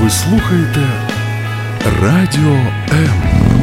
Ви слухаєте Радіо М.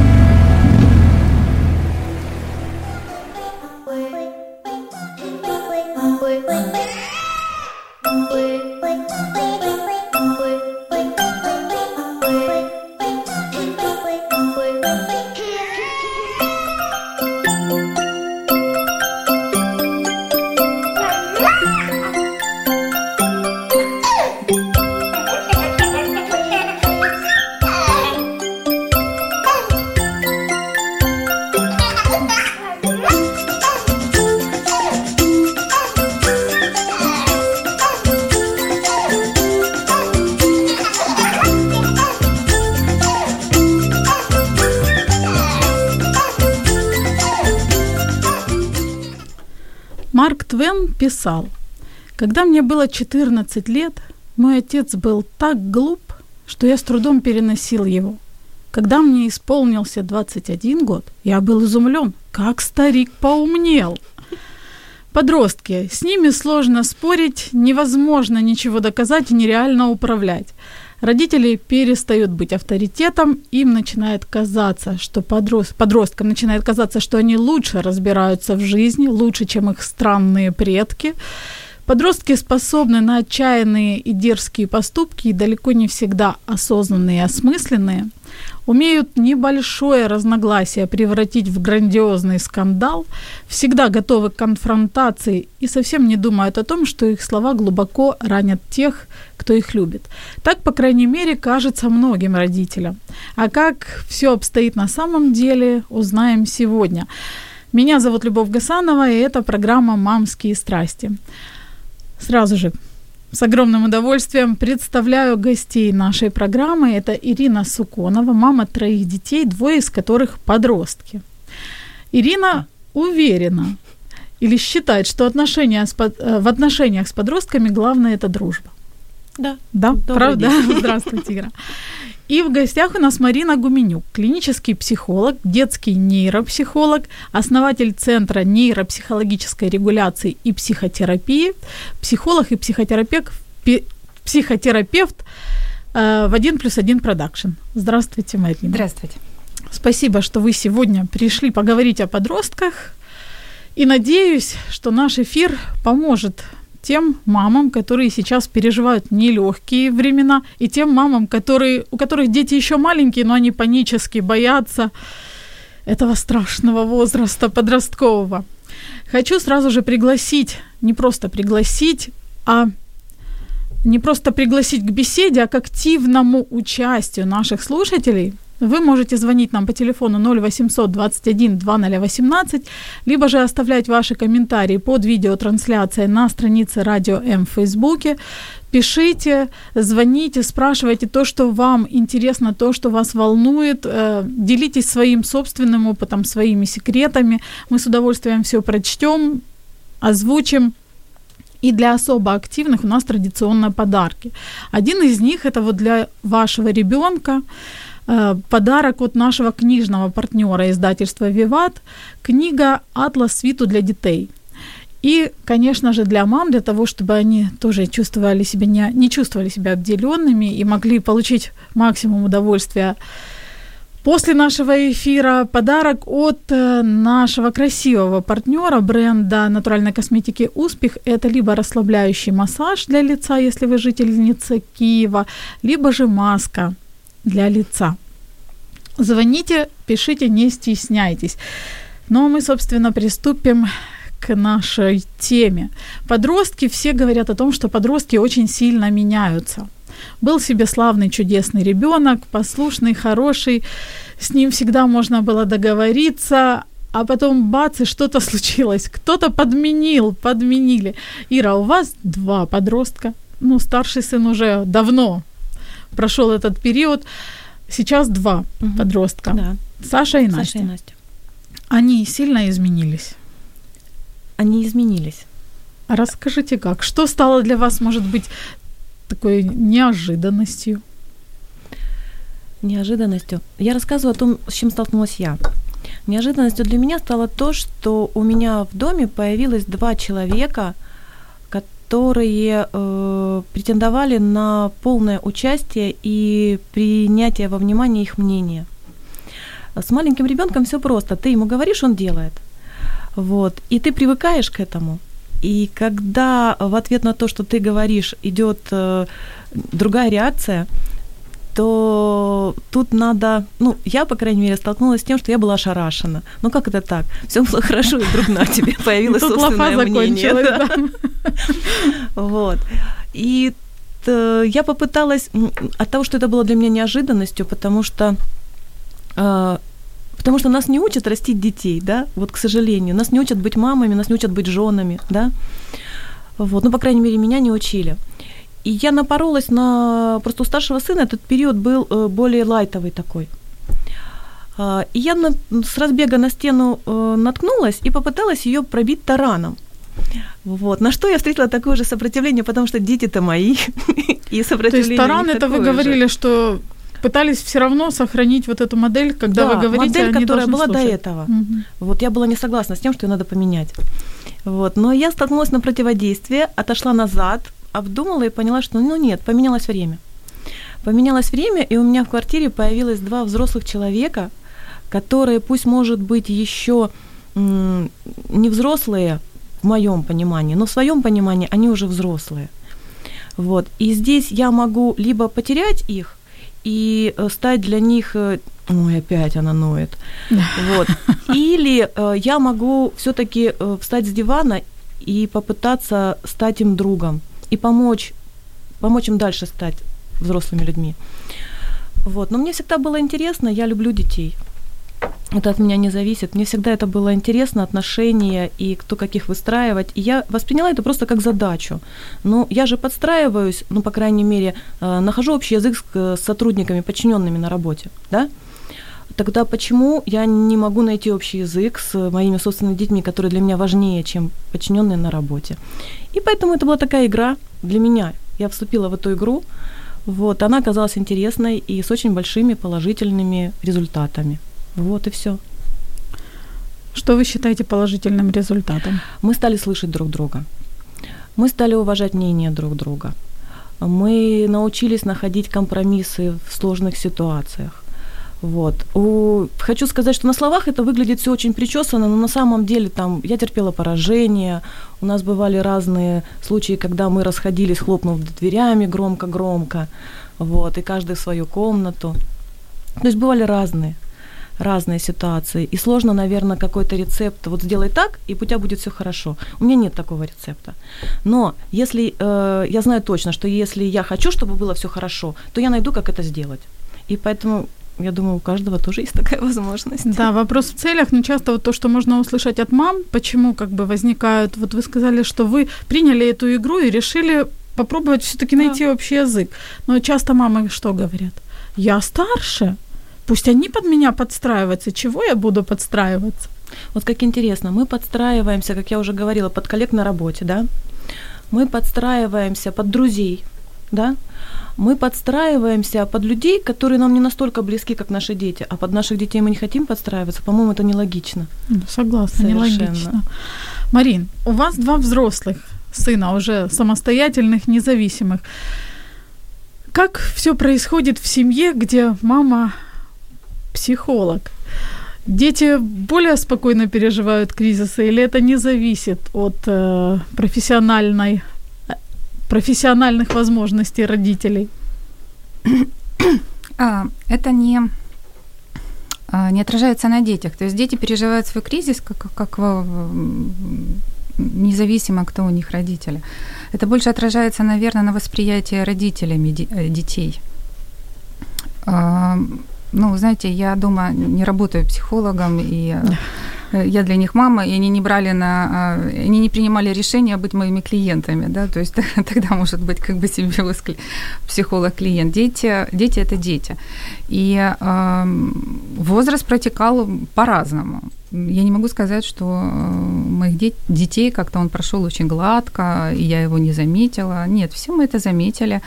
писал, «Когда мне было 14 лет, мой отец был так глуп, что я с трудом переносил его. Когда мне исполнился 21 год, я был изумлен, как старик поумнел. Подростки, с ними сложно спорить, невозможно ничего доказать и нереально управлять. Родители перестают быть авторитетом, им начинает казаться, что подрост... подросткам начинает казаться, что они лучше разбираются в жизни, лучше, чем их странные предки. Подростки способны на отчаянные и дерзкие поступки и далеко не всегда осознанные и осмысленные. Умеют небольшое разногласие превратить в грандиозный скандал, всегда готовы к конфронтации и совсем не думают о том, что их слова глубоко ранят тех, кто их любит. Так, по крайней мере, кажется многим родителям. А как все обстоит на самом деле, узнаем сегодня. Меня зовут Любовь Гасанова, и это программа «Мамские страсти». Сразу же с огромным удовольствием представляю гостей нашей программы. Это Ирина Суконова, мама троих детей, двое из которых подростки. Ирина уверена или считает, что отношения с, под- э, в отношениях с подростками главное это дружба. Да. Да, Добрый правда? день. Здравствуйте, Ира. И в гостях у нас Марина Гуменюк, клинический психолог, детский нейропсихолог, основатель Центра нейропсихологической регуляции и психотерапии, психолог и психотерапевт, психотерапевт э, в один плюс один продакшн. Здравствуйте, Марина. Здравствуйте. Спасибо, что вы сегодня пришли поговорить о подростках. И надеюсь, что наш эфир поможет тем мамам, которые сейчас переживают нелегкие времена, и тем мамам, которые, у которых дети еще маленькие, но они панически боятся этого страшного возраста подросткового. Хочу сразу же пригласить, не просто пригласить, а не просто пригласить к беседе, а к активному участию наших слушателей. Вы можете звонить нам по телефону 0800 21 2018, либо же оставлять ваши комментарии под видеотрансляцией на странице Радио М в Фейсбуке. Пишите, звоните, спрашивайте то, что вам интересно, то, что вас волнует. э, Делитесь своим собственным опытом, своими секретами. Мы с удовольствием все прочтем, озвучим. И для особо активных у нас традиционно подарки. Один из них это вот для вашего ребенка подарок от нашего книжного партнера издательства «Виват» книга «Атлас свиту для детей». И, конечно же, для мам, для того, чтобы они тоже чувствовали себя, не, не чувствовали себя обделенными и могли получить максимум удовольствия После нашего эфира подарок от э, нашего красивого партнера бренда натуральной косметики «Успех». Это либо расслабляющий массаж для лица, если вы жительница Киева, либо же маска для лица. Звоните, пишите, не стесняйтесь. Ну а мы, собственно, приступим к нашей теме. Подростки, все говорят о том, что подростки очень сильно меняются. Был себе славный, чудесный ребенок, послушный, хороший, с ним всегда можно было договориться, а потом бац, и что-то случилось. Кто-то подменил, подменили. Ира, у вас два подростка. Ну, старший сын уже давно прошел этот период. Сейчас два Мгм. подростка. Да. Саша и Настя. Саша и Настя. Они сильно изменились. Они изменились. А расскажите как? Что стало для вас, может быть, такой неожиданностью? Неожиданностью. Я рассказываю о том, с чем столкнулась я. Неожиданностью для меня стало то, что у меня в доме появилось два человека, которые э, претендовали на полное участие и принятие во внимание их мнения. С маленьким ребенком все просто. Ты ему говоришь, он делает. Вот. И ты привыкаешь к этому. И когда в ответ на то, что ты говоришь, идет э, другая реакция, то тут надо, ну, я, по крайней мере, столкнулась с тем, что я была ошарашена. Ну, как это так? Все было хорошо, и вдруг на тебе появилось собственное мнение. Да. Вот. И я попыталась, от того, что это было для меня неожиданностью, потому что э, Потому что нас не учат растить детей, да, вот, к сожалению. Нас не учат быть мамами, нас не учат быть женами, да. Вот, ну, по крайней мере, меня не учили. И я напоролась на... Просто у старшего сына этот период был э, более лайтовый такой. А, и я на, с разбега на стену э, наткнулась и попыталась ее пробить тараном. Вот. На что я встретила такое же сопротивление, потому что дети-то мои. и сопротивление То есть таран это вы говорили, же. что пытались все равно сохранить вот эту модель, когда да, вы говорите, модель, которая была слушать. до этого. Угу. Вот я была не согласна с тем, что ее надо поменять. Вот. Но я столкнулась на противодействие, отошла назад, обдумала и поняла, что ну нет, поменялось время. Поменялось время, и у меня в квартире появилось два взрослых человека, которые пусть, может быть, еще не взрослые в моем понимании, но в своем понимании они уже взрослые. Вот. И здесь я могу либо потерять их, и э, стать для них, э, ой, опять она ноет, вот. Или э, я могу все-таки встать с дивана и попытаться стать им другом и помочь, помочь им дальше стать взрослыми людьми. Вот. Но мне всегда было интересно, я люблю детей это от меня не зависит. Мне всегда это было интересно, отношения и кто каких выстраивать. И я восприняла это просто как задачу. Ну, я же подстраиваюсь, ну, по крайней мере, э, нахожу общий язык с, с сотрудниками, подчиненными на работе, да? Тогда почему я не могу найти общий язык с моими собственными детьми, которые для меня важнее, чем подчиненные на работе? И поэтому это была такая игра для меня. Я вступила в эту игру, вот, она оказалась интересной и с очень большими положительными результатами. Вот и все. Что вы считаете положительным результатом? Мы стали слышать друг друга. Мы стали уважать мнение друг друга. Мы научились находить компромиссы в сложных ситуациях. Вот. У... Хочу сказать, что на словах это выглядит все очень причесано, но на самом деле там я терпела поражение, у нас бывали разные случаи, когда мы расходились, хлопнув дверями громко-громко, вот, и каждый в свою комнату. То есть бывали разные разные ситуации. И сложно, наверное, какой-то рецепт, вот сделай так, и у тебя будет все хорошо. У меня нет такого рецепта. Но если э, я знаю точно, что если я хочу, чтобы было все хорошо, то я найду, как это сделать. И поэтому я думаю, у каждого тоже есть такая возможность. Да, вопрос в целях, но часто вот то, что можно услышать от мам, почему как бы возникают, вот вы сказали, что вы приняли эту игру и решили попробовать все-таки найти да. общий язык. Но часто мамы что говорят? Я старше, Пусть они под меня подстраиваются. Чего я буду подстраиваться? Вот как интересно, мы подстраиваемся, как я уже говорила, под коллег на работе, да? Мы подстраиваемся под друзей, да? Мы подстраиваемся под людей, которые нам не настолько близки, как наши дети, а под наших детей мы не хотим подстраиваться. По-моему, это нелогично. Согласна, нелогично. Марин, у вас два взрослых сына, уже самостоятельных, независимых. Как все происходит в семье, где мама психолог. Дети более спокойно переживают кризисы, или это не зависит от э, профессиональной, профессиональных возможностей родителей? А, это не, а, не отражается на детях. То есть дети переживают свой кризис как, как независимо, кто у них родители. Это больше отражается, наверное, на восприятии родителями э, детей. А, ну, знаете, я дома не работаю психологом, и я для них мама, и они не брали на... Э, они не принимали решения быть моими клиентами, да, то есть тогда может быть как бы себе психолог-клиент. Дети, дети – это дети. И э, возраст протекал по-разному. Я не могу сказать, что э, моих детей как-то он прошел очень гладко, и я его не заметила. Нет, все мы это заметили.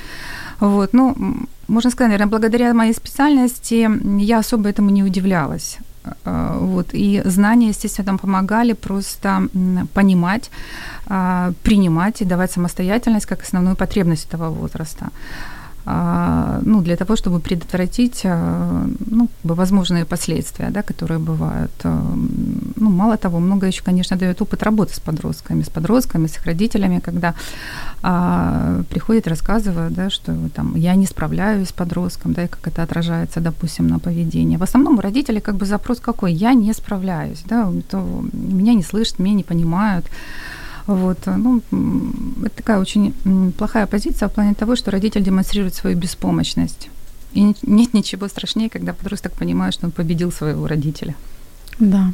Вот, ну, можно сказать, наверное, благодаря моей специальности я особо этому не удивлялась. Вот, и знания, естественно, там помогали просто понимать, принимать и давать самостоятельность как основную потребность этого возраста. А, ну, для того, чтобы предотвратить а, ну, возможные последствия, да, которые бывают. А, ну, мало того, много еще, конечно, дает опыт работы с подростками, с подростками, с их родителями, когда а, приходят, рассказывают, да, что там, я не справляюсь с подростком, да, и как это отражается, допустим, на поведении. В основном у родителей как бы запрос какой? Я не справляюсь, да, то меня не слышат, меня не понимают. Вот, э, ну, это такая очень плохая позиция в плане того, что родитель демонстрирует свою беспомощность. И нет ничего страшнее, когда подросток понимает, что он победил своего родителя. Да.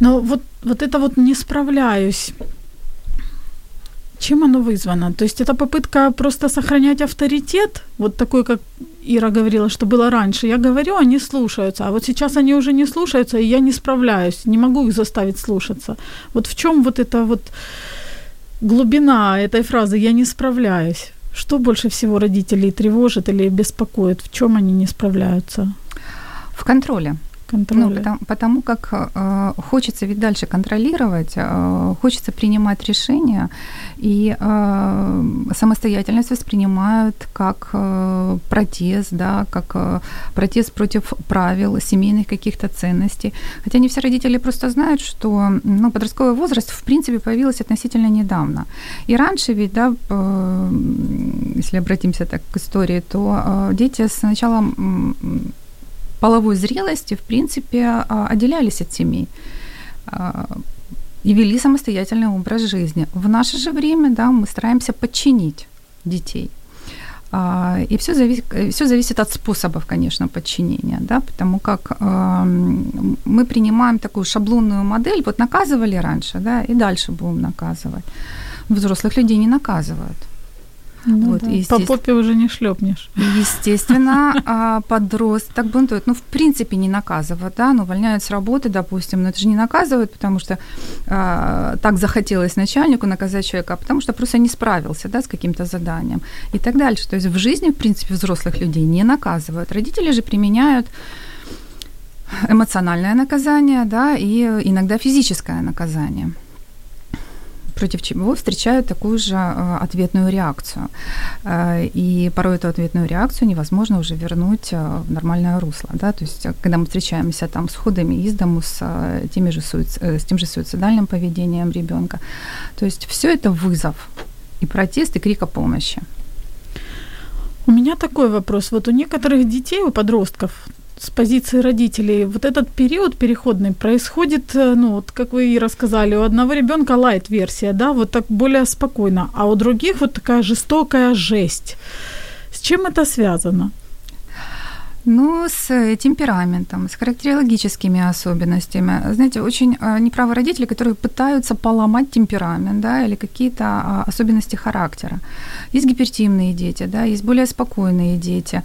Но вот, вот это вот не справляюсь. Чем оно вызвано? То есть это попытка просто сохранять авторитет, вот такой, как Ира говорила, что было раньше. Я говорю, они слушаются, а вот сейчас они уже не слушаются, и я не справляюсь, не могу их заставить слушаться. Вот в чем вот эта вот глубина этой фразы «я не справляюсь»? Что больше всего родителей тревожит или беспокоит? В чем они не справляются? В контроле контроля. Ну, потому, потому как э, хочется ведь дальше контролировать, э, хочется принимать решения, и э, самостоятельность воспринимают как э, протест, да, как э, протест против правил, семейных каких-то ценностей. Хотя не все родители просто знают, что ну, подростковый возраст в принципе появился относительно недавно. И раньше ведь, да, э, если обратимся так к истории, то э, дети сначала половой зрелости, в принципе, а, отделялись от семей а, и вели самостоятельный образ жизни. В наше же время да, мы стараемся подчинить детей. А, и все зависит, все зависит от способов, конечно, подчинения, да, потому как мы принимаем такую шаблонную модель, вот наказывали раньше, да, и дальше будем наказывать. Взрослых людей не наказывают. Ну, вот, да. По попе уже не шлепнешь. Естественно, а, подросток бунтует. Ну, в принципе, не наказывают, да, ну, увольняют с работы, допустим, но это же не наказывают, потому что а, так захотелось начальнику наказать человека, а потому что просто не справился, да, с каким-то заданием и так дальше. То есть в жизни, в принципе, взрослых людей не наказывают. Родители же применяют эмоциональное наказание, да, и иногда физическое наказание против чего встречают такую же э, ответную реакцию. Э, и порой эту ответную реакцию невозможно уже вернуть э, в нормальное русло. Да? То есть, когда мы встречаемся там с ходами из дому, с, теми же суици... с тем же суицидальным поведением ребенка. То есть, все это вызов и протест, и крик о помощи. У меня такой вопрос. Вот у некоторых детей, у подростков, с позиции родителей, вот этот период переходный происходит, э, ну, вот как вы и рассказали, у одного ребенка лайт-версия, да, вот так более спокойно, а у других вот такая жестокая жесть. С чем это связано? Ну, с э, темпераментом, с характерологическими особенностями. Знаете, очень э, неправы родители, которые пытаются поломать темперамент, да, или какие-то а, особенности характера. Есть гипертимные дети, да, есть более спокойные дети.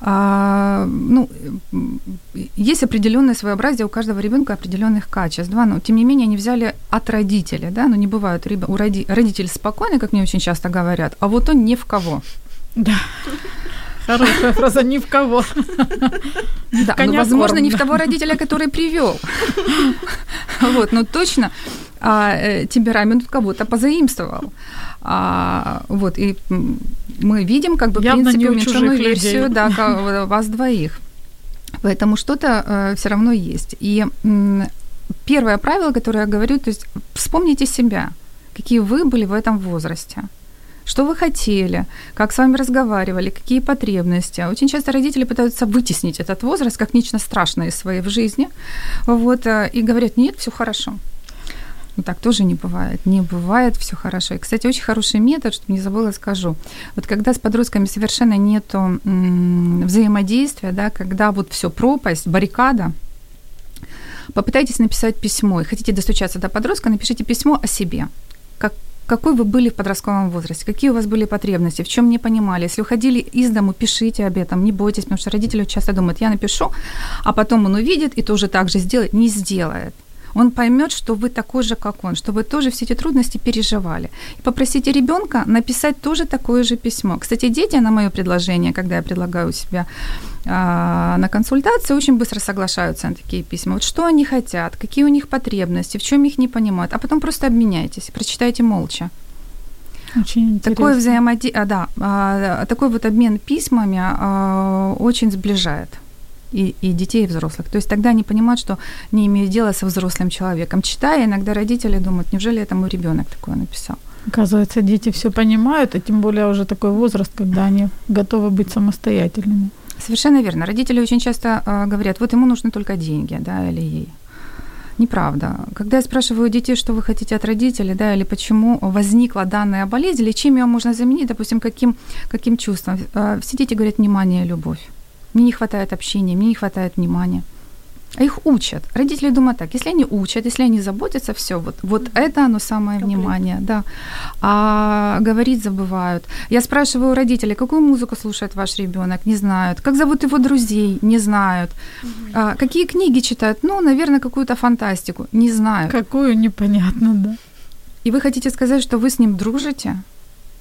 А, ну, есть определенное своеобразие у каждого ребенка определенных качеств, да, но тем не менее они взяли от родителя, да, но не бывают у роди, родители спокойны, как мне очень часто говорят, а вот он ни в кого. Да. Хорошая фраза «ни в кого». Да, ну, возможно, не в того родителя, который привел. Вот, но точно а, э, темперамент кого-то позаимствовал. А, вот, и мы видим, как бы, в принципе, уменьшенную версию да, вас двоих. Поэтому что-то э, все равно есть. И м, первое правило, которое я говорю, то есть вспомните себя, какие вы были в этом возрасте что вы хотели, как с вами разговаривали, какие потребности. Очень часто родители пытаются вытеснить этот возраст как нечто страшное из своей в жизни, вот, э, и говорят, нет, все хорошо. Ну, так тоже не бывает. Не бывает все хорошо. И, кстати, очень хороший метод, что не забыла, скажу. Вот когда с подростками совершенно нет взаимодействия, да, когда вот все пропасть, баррикада, попытайтесь написать письмо. И хотите достучаться до подростка, напишите письмо о себе. Как, какой вы были в подростковом возрасте, какие у вас были потребности, в чем не понимали. Если уходили из дому, пишите об этом, не бойтесь, потому что родители часто думают, я напишу, а потом он увидит и тоже так же сделает. Не сделает. Он поймет, что вы такой же, как он, что вы тоже все эти трудности переживали. И попросите ребенка написать тоже такое же письмо. Кстати, дети на мое предложение, когда я предлагаю у себя а, на консультации, очень быстро соглашаются на такие письма. Вот что они хотят, какие у них потребности, в чем их не понимают, а потом просто обменяйтесь, прочитайте молча. Очень такой взаимодействие, а, да, а, такой вот обмен письмами а, очень сближает и, и детей, и взрослых. То есть тогда они понимают, что не имеют дела со взрослым человеком. Читая, иногда родители думают, неужели это мой ребенок такое написал? Оказывается, дети все понимают, а тем более уже такой возраст, когда они готовы быть самостоятельными. Совершенно верно. Родители очень часто э, говорят, вот ему нужны только деньги, да, или ей. Неправда. Когда я спрашиваю детей, что вы хотите от родителей, да, или почему возникла данная болезнь, или чем ее можно заменить, допустим, каким, каким чувством, э, все дети говорят внимание любовь. Мне не хватает общения, мне не хватает внимания. А их учат. Родители думают так, если они учат, если они заботятся, все, вот, вот это оно самое Комплект. внимание, да. А говорить забывают. Я спрашиваю у родителей, какую музыку слушает ваш ребенок, не знают. Как зовут его друзей, не знают. Угу. А, какие книги читают, ну, наверное, какую-то фантастику, не знают. Какую, непонятно, да. И вы хотите сказать, что вы с ним дружите,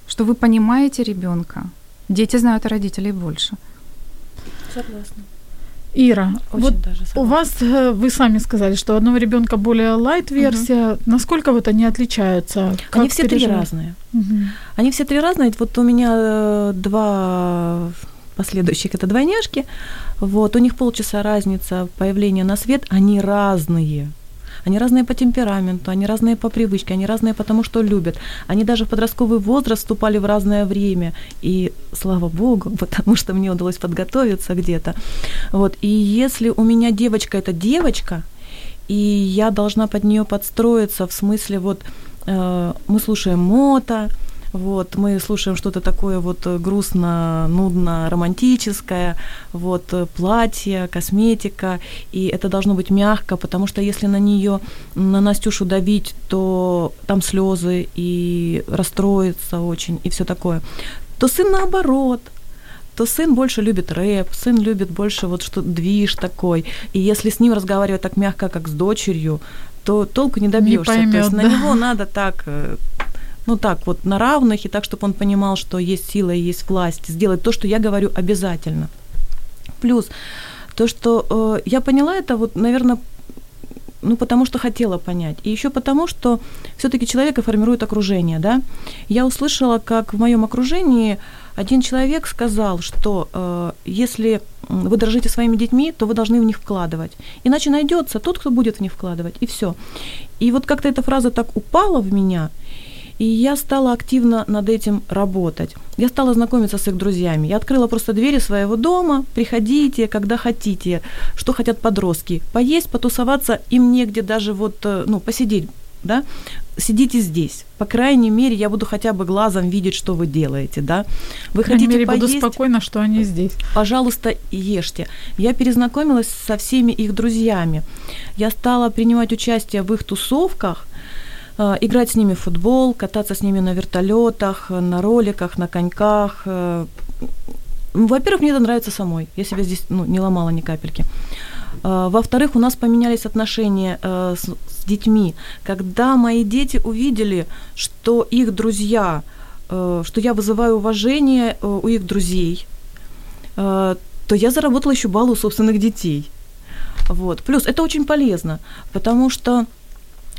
что вы понимаете ребенка. Дети знают о родителей больше. Согласна. Ира, Очень вот даже у вас, э, вы сами сказали, что у одного ребенка более light версия. Угу. Насколько вот они отличаются? Как они все переживают? три разные. Угу. Они все три разные. Вот у меня э, два последующих это двойняшки. Вот, у них полчаса разница появления на свет, они разные. Они разные по темпераменту, они разные по привычке, они разные потому, что любят. Они даже в подростковый возраст вступали в разное время. И слава богу, потому что мне удалось подготовиться где-то. Вот. И если у меня девочка это девочка, и я должна под нее подстроиться в смысле вот э, мы слушаем мото, вот, мы слушаем что-то такое вот э, грустно, нудно, романтическое, вот, э, платье, косметика, и это должно быть мягко, потому что если на нее, на Настюшу давить, то там слезы и расстроится очень, и все такое. То сын наоборот, то сын больше любит рэп, сын любит больше вот что движ такой. И если с ним разговаривать так мягко, как с дочерью, то толку не добьешься. Не поймёт, то есть да. на него надо так э, ну так вот на равных, и так, чтобы он понимал, что есть сила и есть власть, сделать то, что я говорю обязательно. Плюс то, что э, я поняла это, вот, наверное, ну, потому что хотела понять. И еще потому, что все-таки человека формирует окружение, да. Я услышала, как в моем окружении один человек сказал, что э, если вы дорожите своими детьми, то вы должны в них вкладывать. Иначе найдется тот, кто будет в них вкладывать, и все. И вот как-то эта фраза так упала в меня, и я стала активно над этим работать. Я стала знакомиться с их друзьями. Я открыла просто двери своего дома. Приходите, когда хотите. Что хотят подростки? Поесть, потусоваться. Им негде даже вот, э, ну, посидеть, да? Сидите здесь. По крайней мере, я буду хотя бы глазом видеть, что вы делаете, да? Вы По хотите мере, поесть? буду спокойно, что они здесь. Пожалуйста, ешьте. Я перезнакомилась со всеми их друзьями. Я стала принимать участие в их тусовках, играть с ними в футбол, кататься с ними на вертолетах, на роликах, на коньках. Э, во-первых, мне это нравится самой. Я себя здесь ну, не ломала ни капельки. Э, во-вторых, у нас поменялись отношения с, с детьми. Когда мои дети увидели, что их друзья, что я вызываю уважение у их друзей, то я заработала еще балл у собственных детей. Вот. Плюс это очень полезно, потому что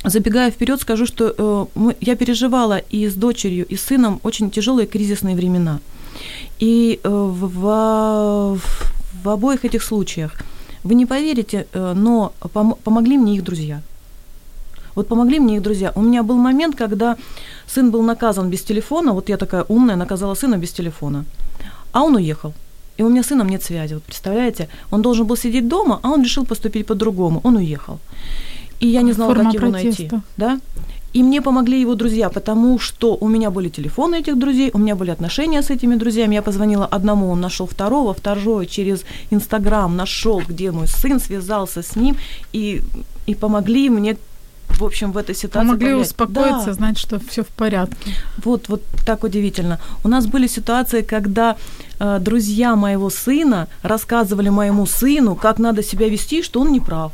Забегая вперед, скажу, что э, мы, я переживала и с дочерью, и с сыном очень тяжелые кризисные времена. И э, в, в, в обоих этих случаях, вы не поверите, э, но пом- помогли мне их друзья. Вот помогли мне их друзья. У меня был момент, когда сын был наказан без телефона, вот я такая умная, наказала сына без телефона, а он уехал. И у меня сыном нет связи, вот представляете? Он должен был сидеть дома, а он решил поступить по-другому, он уехал и я не знала, Форма как его протеста. найти. Да? И мне помогли его друзья, потому что у меня были телефоны этих друзей, у меня были отношения с этими друзьями. Я позвонила одному, он нашел второго, второй через Инстаграм нашел, где мой сын связался с ним, и, и помогли мне в общем, в этой ситуации. Помогли повлиять. успокоиться, да. знать, что все в порядке. Вот, вот так удивительно. У нас были ситуации, когда э, друзья моего сына рассказывали моему сыну, как надо себя вести, что он не прав.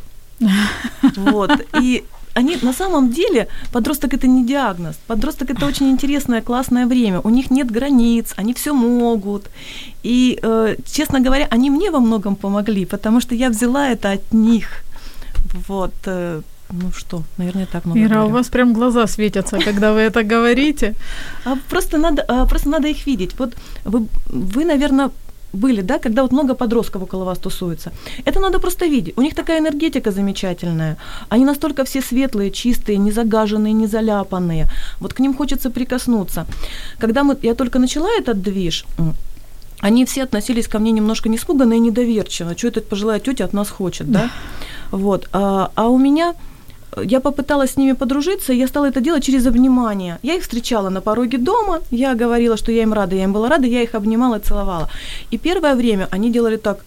Вот. И они на самом деле, подросток это не диагноз. Подросток это очень интересное, классное время. У них нет границ, они все могут. И, э, честно говоря, они мне во многом помогли, потому что я взяла это от них. Вот. Э, ну что, наверное, так много. Ира, говорю. у вас прям глаза светятся, когда вы это говорите. А просто надо, а, просто надо их видеть. Вот вы, вы, наверное, были, да, когда вот много подростков около вас тусуется. Это надо просто видеть. У них такая энергетика замечательная. Они настолько все светлые, чистые, не загаженные, не заляпанные. Вот к ним хочется прикоснуться. Когда мы, я только начала этот движ, они все относились ко мне немножко не испуганно и недоверчиво. Что эта пожилая тетя от нас хочет, да? Вот. А, а у меня я попыталась с ними подружиться, и я стала это делать через обнимание. Я их встречала на пороге дома, я говорила, что я им рада, я им была рада, я их обнимала, целовала. И первое время они делали так.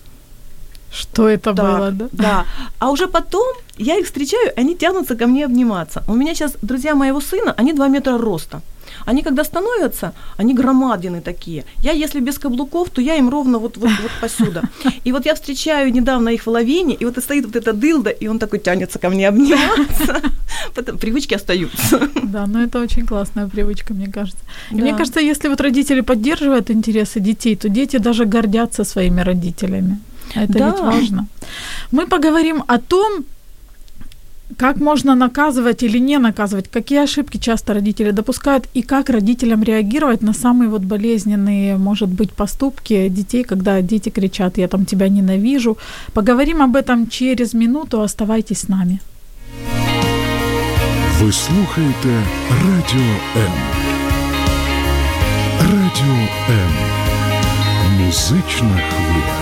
Что это так, было, да? Да. А уже потом я их встречаю, они тянутся ко мне обниматься. У меня сейчас друзья моего сына, они 2 метра роста. Они когда становятся, они громадины такие. Я, если без каблуков, то я им ровно вот, вот, вот посюда. И вот я встречаю недавно их в лавине, и вот и стоит вот эта дылда, и он такой тянется ко мне обниматься. Потом привычки остаются. Да, но это очень классная привычка, мне кажется. И да. мне кажется, если вот родители поддерживают интересы детей, то дети даже гордятся своими родителями. Это да. ведь важно. Мы поговорим о том, как можно наказывать или не наказывать, какие ошибки часто родители допускают и как родителям реагировать на самые вот болезненные, может быть, поступки детей, когда дети кричат «я там тебя ненавижу». Поговорим об этом через минуту, оставайтесь с нами. Ви слухаєте Радіо М. Радіо М. Музична хвиля.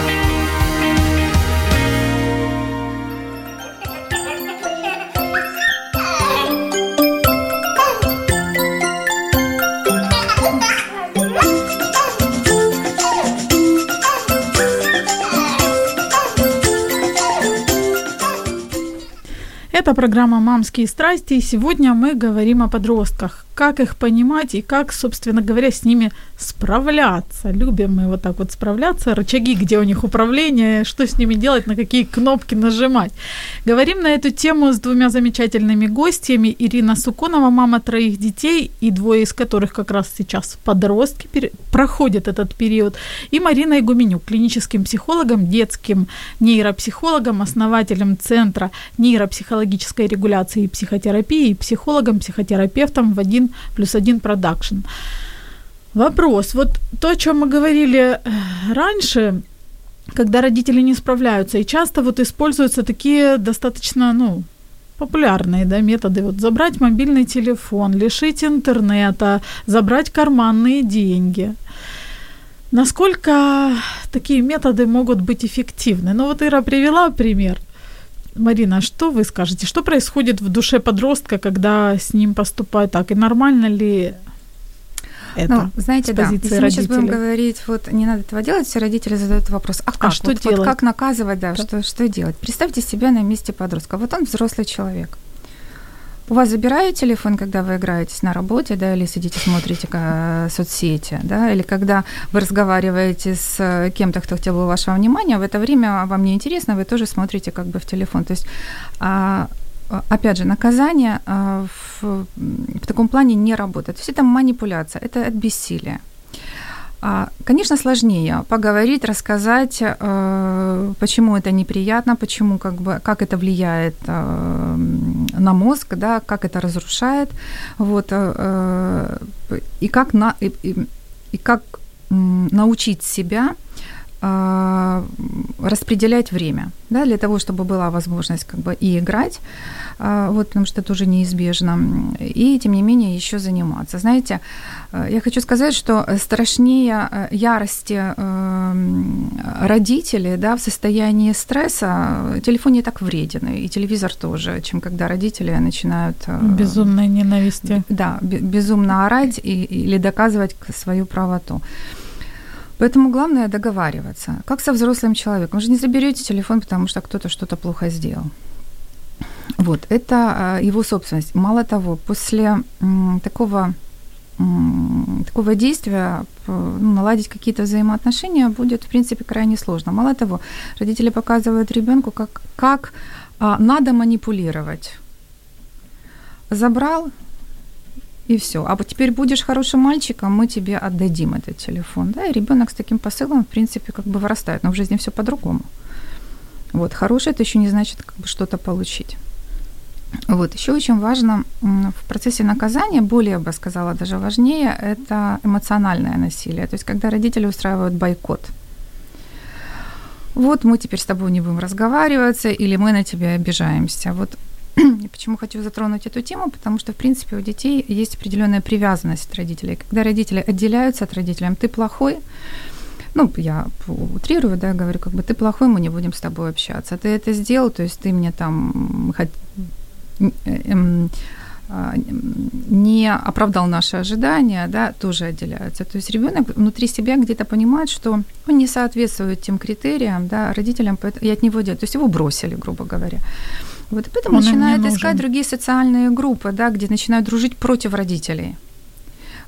Это программа «Мамские страсти», и сегодня мы говорим о подростках как их понимать и как, собственно говоря, с ними справляться. Любим мы вот так вот справляться, рычаги, где у них управление, что с ними делать, на какие кнопки нажимать. Говорим на эту тему с двумя замечательными гостями. Ирина Суконова, мама троих детей, и двое из которых как раз сейчас подростки, проходят этот период. И Марина Игуменюк, клиническим психологом, детским нейропсихологом, основателем Центра нейропсихологической регуляции и психотерапии, и психологом, психотерапевтом в один плюс один продакшн. Вопрос. Вот то, о чем мы говорили э, раньше, когда родители не справляются, и часто вот используются такие достаточно, ну, популярные да, методы. Вот забрать мобильный телефон, лишить интернета, забрать карманные деньги. Насколько такие методы могут быть эффективны? Ну вот Ира привела пример. Марина, что вы скажете? Что происходит в душе подростка, когда с ним поступают так? И нормально ли это ну, знаете, да, если родителей. мы сейчас будем говорить, вот не надо этого делать, все родители задают вопрос, а как, а что вот, делать? Вот как наказывать, да, да. Что, что делать? Представьте себя на месте подростка. Вот он взрослый человек. У вас забирают телефон, когда вы играетесь на работе, да, или сидите, смотрите э, соцсети, да, или когда вы разговариваете с э, кем-то, кто хотел бы вашего внимания, в это время вам не интересно, вы тоже смотрите как бы в телефон. То есть, а, опять же, наказание а, в, в таком плане не работает. То есть это манипуляция, это от бессилия. А, конечно, сложнее поговорить, рассказать, э, почему это неприятно, почему, как бы, как это влияет э, на мозг, да, как это разрушает, вот, э, и как на, и, и, и как научить себя распределять время, да, для того, чтобы была возможность как бы и играть, а, вот, потому что это уже неизбежно, и тем не менее еще заниматься. Знаете, э, я хочу сказать, что страшнее э, ярости эм, родителей да, в состоянии стресса телефон не так вреден, и телевизор тоже, чем когда родители начинают... Э, Безумной ненависти. Да, безумно орать и, или доказывать свою правоту. Поэтому главное договариваться. Как со взрослым человеком. Вы же не заберете телефон, потому что кто-то что-то плохо сделал. Вот, это а, его собственность. Мало того, после такого такого действия ну, наладить какие-то взаимоотношения будет, в принципе, крайне сложно. Мало того, родители показывают ребенку, как, как а, надо манипулировать. забрал, и все. А вот теперь будешь хорошим мальчиком, мы тебе отдадим этот телефон. Да, и ребенок с таким посылом, в принципе, как бы вырастает. Но в жизни все по-другому. Вот, хороший это еще не значит как бы что-то получить. Вот, еще очень важно в процессе наказания, более, бы сказала, даже важнее, это эмоциональное насилие. То есть, когда родители устраивают бойкот. Вот мы теперь с тобой не будем разговариваться, или мы на тебя обижаемся. Вот почему хочу затронуть эту тему, потому что, в принципе, у детей есть определенная привязанность от родителей. Когда родители отделяются от родителей, ты плохой, ну, я утрирую, да, говорю, как бы ты плохой, мы не будем с тобой общаться. Ты это сделал, то есть ты мне там эм, а, не оправдал наши ожидания, да, тоже отделяются. То есть ребенок внутри себя где-то понимает, что он не соответствует тем критериям, да, родителям, и от него делают. То есть его бросили, грубо говоря. Вот и поэтому он начинает искать другие социальные группы, да, где начинают дружить против родителей.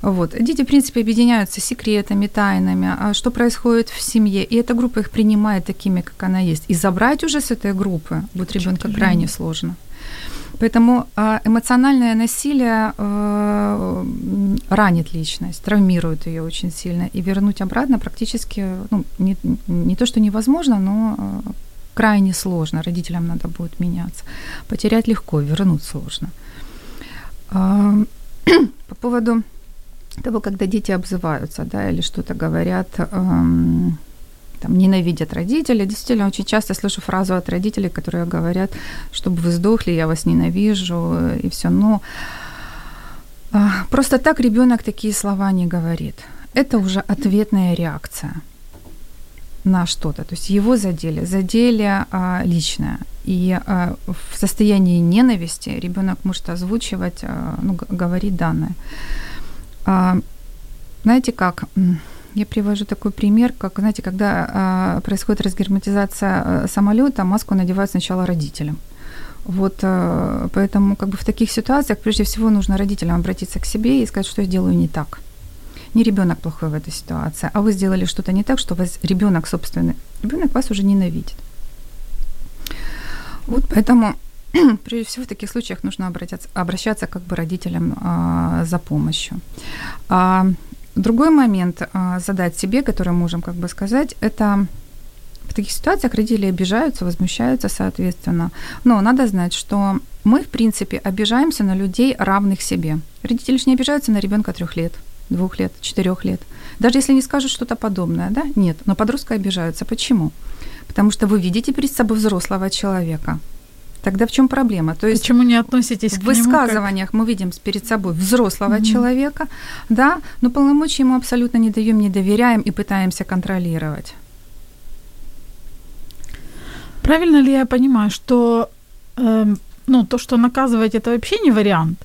Вот. Дети, в принципе, объединяются секретами, тайнами, а что происходит в семье, и эта группа их принимает такими, как она есть. И забрать уже с этой группы будет ребенка крайне сложно. Поэтому а, эмоциональное насилие э, ранит личность, травмирует ее очень сильно, и вернуть обратно практически ну, не, не то, что невозможно, но э, крайне сложно. Родителям надо будет меняться. Потерять легко, вернуть сложно. А, по поводу того, когда дети обзываются, да, или что-то говорят, там, ненавидят родители. Действительно, очень часто слышу фразу от родителей, которые говорят, чтобы вы сдохли, я вас ненавижу, и все. Но э, просто так ребенок такие слова не говорит. Это уже ответная реакция на что-то. То есть его задели, задели а, личное. И а, в состоянии ненависти ребенок может озвучивать, а, ну, говорить данное. А, знаете как? Я привожу такой пример, как, знаете, когда а, происходит разгерметизация э, самолета, маску надевают сначала родителям. Вот э, поэтому как бы в таких ситуациях прежде всего нужно родителям обратиться к себе и сказать, что я делаю не так. Не ребенок плохой в этой ситуации, а вы сделали что-то не так, что вас ребенок собственный, ребенок вас уже ненавидит. Вот поэтому прежде всего в таких случаях нужно обратиться, обращаться как бы родителям а, за помощью. А, другой момент а, задать себе, который можем как бы сказать, это в таких ситуациях родители обижаются, возмущаются, соответственно. Но надо знать, что мы, в принципе, обижаемся на людей, равных себе. Родители же не обижаются на ребенка трех лет, двух лет, четырех лет. Даже если не скажут что-то подобное, да? Нет. Но подростка обижаются. Почему? Потому что вы видите перед собой взрослого человека, Тогда в чем проблема? То есть Почему не относитесь к В высказываниях как... мы видим перед собой взрослого mm-hmm. человека, да, но полномочий ему абсолютно не даем, не доверяем и пытаемся контролировать. Правильно ли я понимаю, что э, ну, то, что наказывать, это вообще не вариант?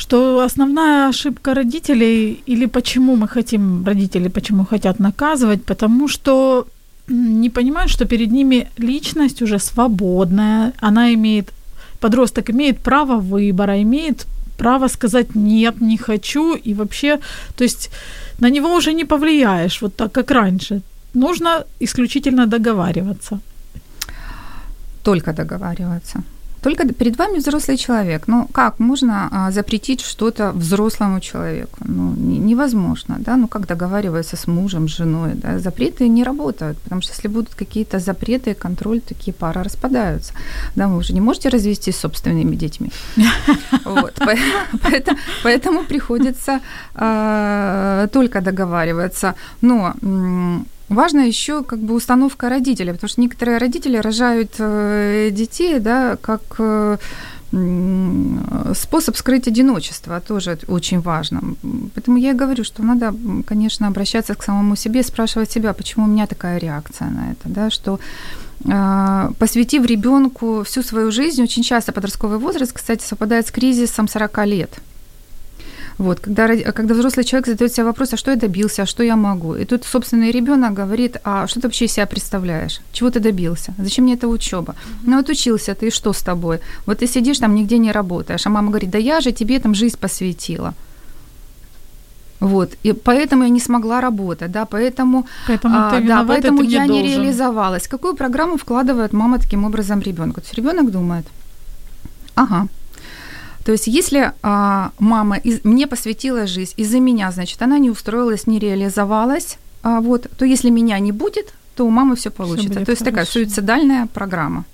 Что основная ошибка родителей, или почему мы хотим, родители почему хотят наказывать, потому что не понимают, что перед ними личность уже свободная, она имеет, подросток имеет право выбора, имеет право сказать нет, не хочу, и вообще, то есть на него уже не повлияешь, вот так как раньше. Нужно исключительно договариваться. Только договариваться. Только перед вами взрослый человек. Ну, как можно а, запретить что-то взрослому человеку? Ну, невозможно, да? Ну, как договариваться с мужем, с женой, да? Запреты не работают, потому что если будут какие-то запреты, контроль, такие пары распадаются. Да, вы уже не можете развестись с собственными детьми. Поэтому приходится а, только договариваться. Но Важно еще как бы установка родителей, потому что некоторые родители рожают э, детей, да, как э, способ скрыть одиночество тоже очень важно. Поэтому я и говорю, что надо, конечно, обращаться к самому себе, спрашивать себя, почему у меня такая реакция на это, да, что э, посвятив ребенку всю свою жизнь, очень часто подростковый возраст, кстати, совпадает с кризисом 40 лет. Вот, когда, когда взрослый человек задает себе вопрос, а что я добился, а что я могу? И тут собственный ребенок говорит, а что ты вообще из себя представляешь? Чего ты добился? Зачем мне эта учеба? Ну вот учился ты, что с тобой? Вот ты сидишь там, нигде не работаешь, а мама говорит, да я же тебе там жизнь посвятила. Вот, и поэтому я не смогла работать, да, поэтому, поэтому, а, ты да, поэтому я не, не реализовалась. Какую программу вкладывает мама таким образом ребенку? То есть ребенок думает, ага, То есть если а, мама из, мне посвятила жизнь, из-за меня, значит, она не устроилась, не реализовалась, а, вот, то если меня не будет, то у мамы все получится. то есть такая хорошо. суицидальная программа.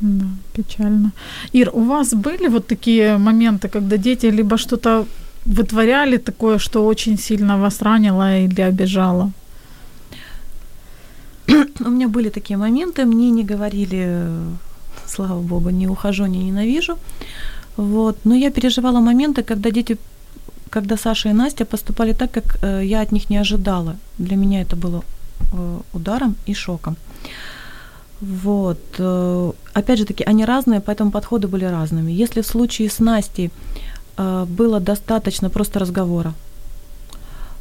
Да, печально. Ир, у вас были вот такие моменты, когда дети либо что-то вытворяли такое, что очень сильно вас ранило или обижало? У меня были такие моменты, мне не говорили, слава богу, не ухожу, не ненавижу. Вот. Но я переживала моменты, когда дети, когда Саша и Настя поступали так, как э, я от них не ожидала. Для меня это было э, ударом и шоком. Вот. Э, опять же таки, они разные, поэтому подходы были разными. Если в случае с Настей э, было достаточно просто разговора,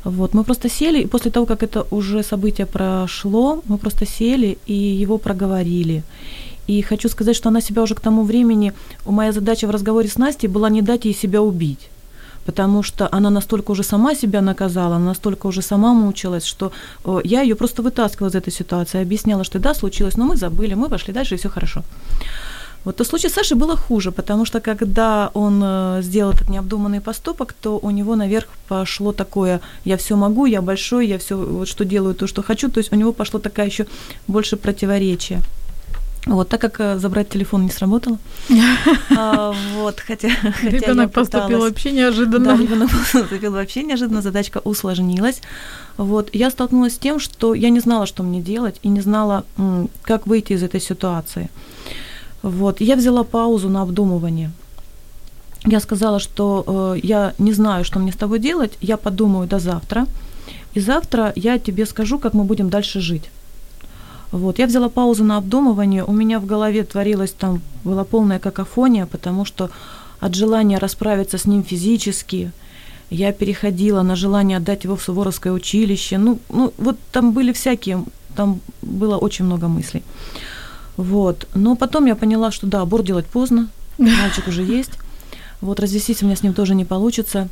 вот, мы просто сели, и после того, как это уже событие прошло, мы просто сели и его проговорили. И хочу сказать, что она себя уже к тому времени, моя задача в разговоре с Настей была не дать ей себя убить. Потому что она настолько уже сама себя наказала, она настолько уже сама мучилась, что э, я ее просто вытаскивала из этой ситуации, объясняла, что да, случилось, но мы забыли, мы пошли дальше, и все хорошо. Вот то в случае с Сашей было хуже, потому что когда он э, сделал этот необдуманный поступок, то у него наверх пошло такое «я все могу, я большой, я все вот что делаю, то, что хочу», то есть у него пошло такая еще больше противоречие. Вот, так как э, забрать телефон не сработало. а, вот, хотя, хотя Ребенок поступил вообще неожиданно. Да, ребенок поступил вообще неожиданно, задачка усложнилась. Вот, я столкнулась с тем, что я не знала, что мне делать, и не знала, как выйти из этой ситуации. Вот, я взяла паузу на обдумывание. Я сказала, что э, я не знаю, что мне с тобой делать, я подумаю до завтра, и завтра я тебе скажу, как мы будем дальше жить. Вот, я взяла паузу на обдумывание, у меня в голове творилась там, была полная какофония, потому что от желания расправиться с ним физически, я переходила на желание отдать его в Суворовское училище, ну, ну вот там были всякие, там было очень много мыслей. Вот. Но потом я поняла, что да, аборт делать поздно, мальчик уже есть. Вот развестись у меня с ним тоже не получится.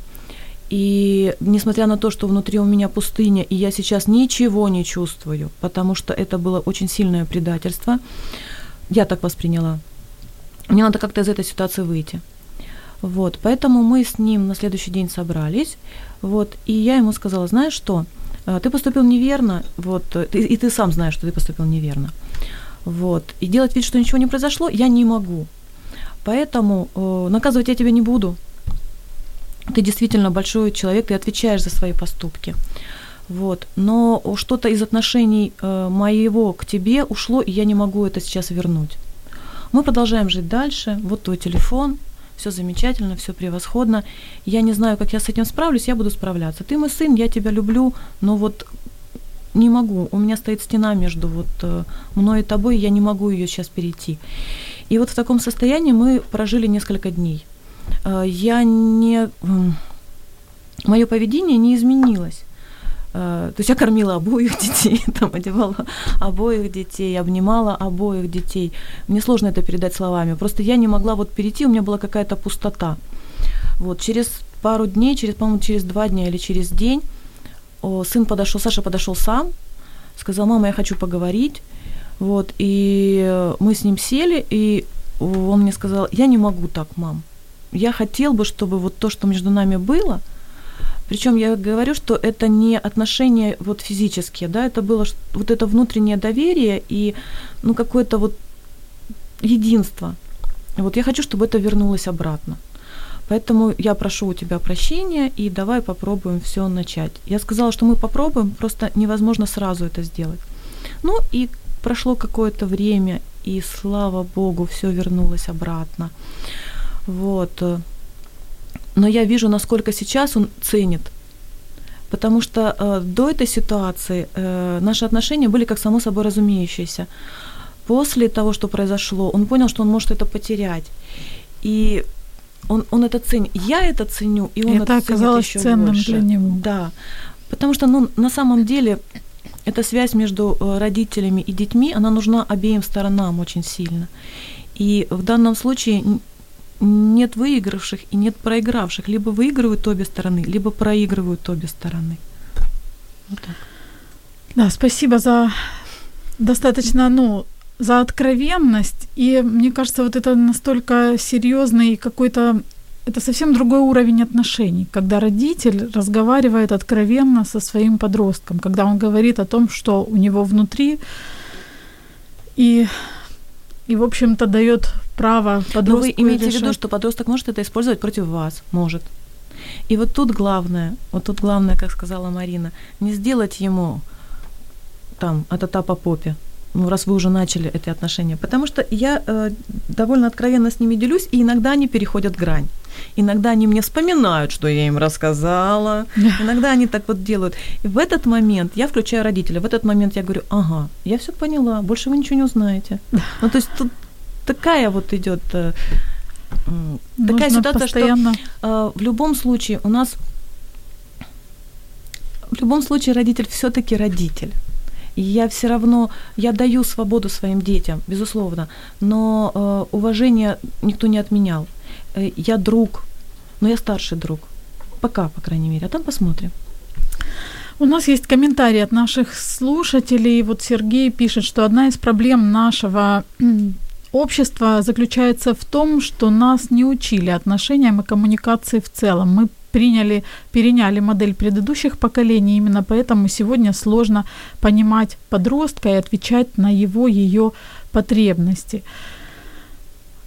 И несмотря на то, что внутри у меня пустыня, и я сейчас ничего не чувствую, потому что это было очень сильное предательство, я так восприняла. Мне надо как-то из этой ситуации выйти. Вот, поэтому мы с ним на следующий день собрались, вот, и я ему сказала, знаешь что, э, ты поступил неверно, вот, и, и ты сам знаешь, что ты поступил неверно. Вот. И делать вид, что ничего не произошло, я не могу. Поэтому э, наказывать я тебя не буду. Ты действительно большой человек, ты отвечаешь за свои поступки. Вот. Но что-то из отношений э, моего к тебе ушло, и я не могу это сейчас вернуть. Мы продолжаем жить дальше. Вот твой телефон, все замечательно, все превосходно. Я не знаю, как я с этим справлюсь, я буду справляться. Ты мой сын, я тебя люблю, но вот не могу. У меня стоит стена между вот э, мной и тобой, я не могу ее сейчас перейти. И вот в таком состоянии мы прожили несколько дней. Э, я не... Мое поведение не изменилось. Э, то есть я кормила обоих детей, там, одевала обоих детей, обнимала обоих детей. Мне сложно это передать словами. Просто я не могла вот перейти, у меня была какая-то пустота. Вот через пару дней, через, по-моему, через два дня или через день сын подошел, Саша подошел сам, сказал, мама, я хочу поговорить. Вот, и мы с ним сели, и он мне сказал, я не могу так, мам. Я хотел бы, чтобы вот то, что между нами было, причем я говорю, что это не отношения вот физические, да, это было вот это внутреннее доверие и ну какое-то вот единство. Вот я хочу, чтобы это вернулось обратно. Поэтому я прошу у тебя прощения и давай попробуем все начать. Я сказала, что мы попробуем, просто невозможно сразу это сделать. Ну и прошло какое-то время, и слава богу, все вернулось обратно. Вот. Но я вижу, насколько сейчас он ценит. Потому что э, до этой ситуации э, наши отношения были как само собой разумеющиеся. После того, что произошло, он понял, что он может это потерять. И он, он это ценит. Я это ценю, и он это, это оказалось еще ценным больше. для него. Да. Потому что, ну, на самом деле, эта связь между э, родителями и детьми, она нужна обеим сторонам очень сильно. И в данном случае нет выигравших и нет проигравших. Либо выигрывают обе стороны, либо проигрывают обе стороны. Вот так. Да, спасибо за достаточно, ну, за откровенность. И мне кажется, вот это настолько серьезный какой-то это совсем другой уровень отношений, когда родитель разговаривает откровенно со своим подростком, когда он говорит о том, что у него внутри, и, и в общем-то, дает право подростку. Но вы имеете решать. в виду, что подросток может это использовать против вас? Может. И вот тут главное, вот тут главное, как сказала Марина, не сделать ему там от этапа по попе, ну, раз вы уже начали эти отношения. Потому что я э, довольно откровенно с ними делюсь, и иногда они переходят грань. Иногда они мне вспоминают, что я им рассказала. Иногда они так вот делают. И в этот момент я включаю родителя. В этот момент я говорю, ага, я все поняла, больше вы ничего не узнаете. Ну, то есть тут такая вот идет э, такая ситуация, постоянно... что э, в любом случае у нас в любом случае родитель все-таки родитель. И я все равно, я даю свободу своим детям, безусловно, но э, уважение никто не отменял. Э, я друг, но я старший друг. Пока, по крайней мере, а там посмотрим. У нас есть комментарий от наших слушателей. Вот Сергей пишет, что одна из проблем нашего общества заключается в том, что нас не учили отношениям и коммуникации в целом. Мы приняли, переняли модель предыдущих поколений, именно поэтому сегодня сложно понимать подростка и отвечать на его, ее потребности.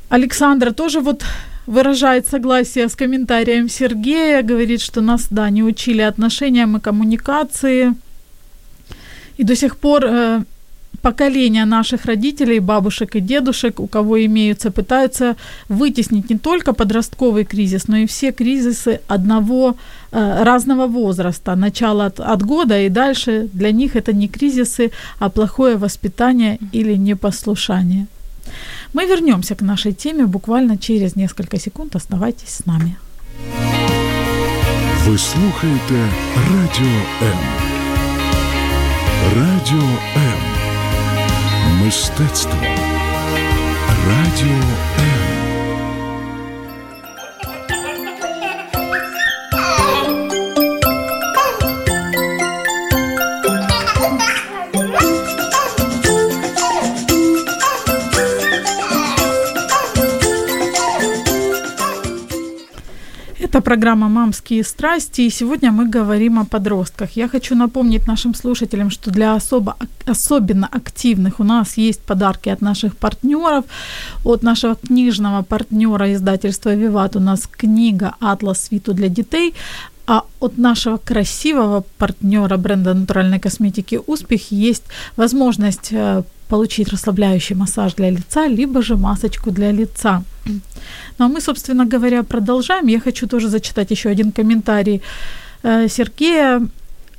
Александра тоже вот выражает согласие с комментарием Сергея, говорит, что нас, да, не учили отношениям и коммуникации. И до сих пор э, поколения наших родителей, бабушек и дедушек, у кого имеются, пытаются вытеснить не только подростковый кризис, но и все кризисы одного э, разного возраста, начала от, от года и дальше. Для них это не кризисы, а плохое воспитание или непослушание. Мы вернемся к нашей теме буквально через несколько секунд. Оставайтесь с нами. Ви слухаєте Радіо М. Радіо М. Мистецтво. Радіо М. Это программа «Мамские страсти», и сегодня мы говорим о подростках. Я хочу напомнить нашим слушателям, что для особо, особенно активных у нас есть подарки от наших партнеров. От нашего книжного партнера издательства «Виват» у нас книга «Атлас свету для детей», а от нашего красивого партнера бренда натуральной косметики «Успех» есть возможность э, получить расслабляющий массаж для лица, либо же масочку для лица. Ну а мы, собственно говоря, продолжаем. Я хочу тоже зачитать еще один комментарий э, Сергея.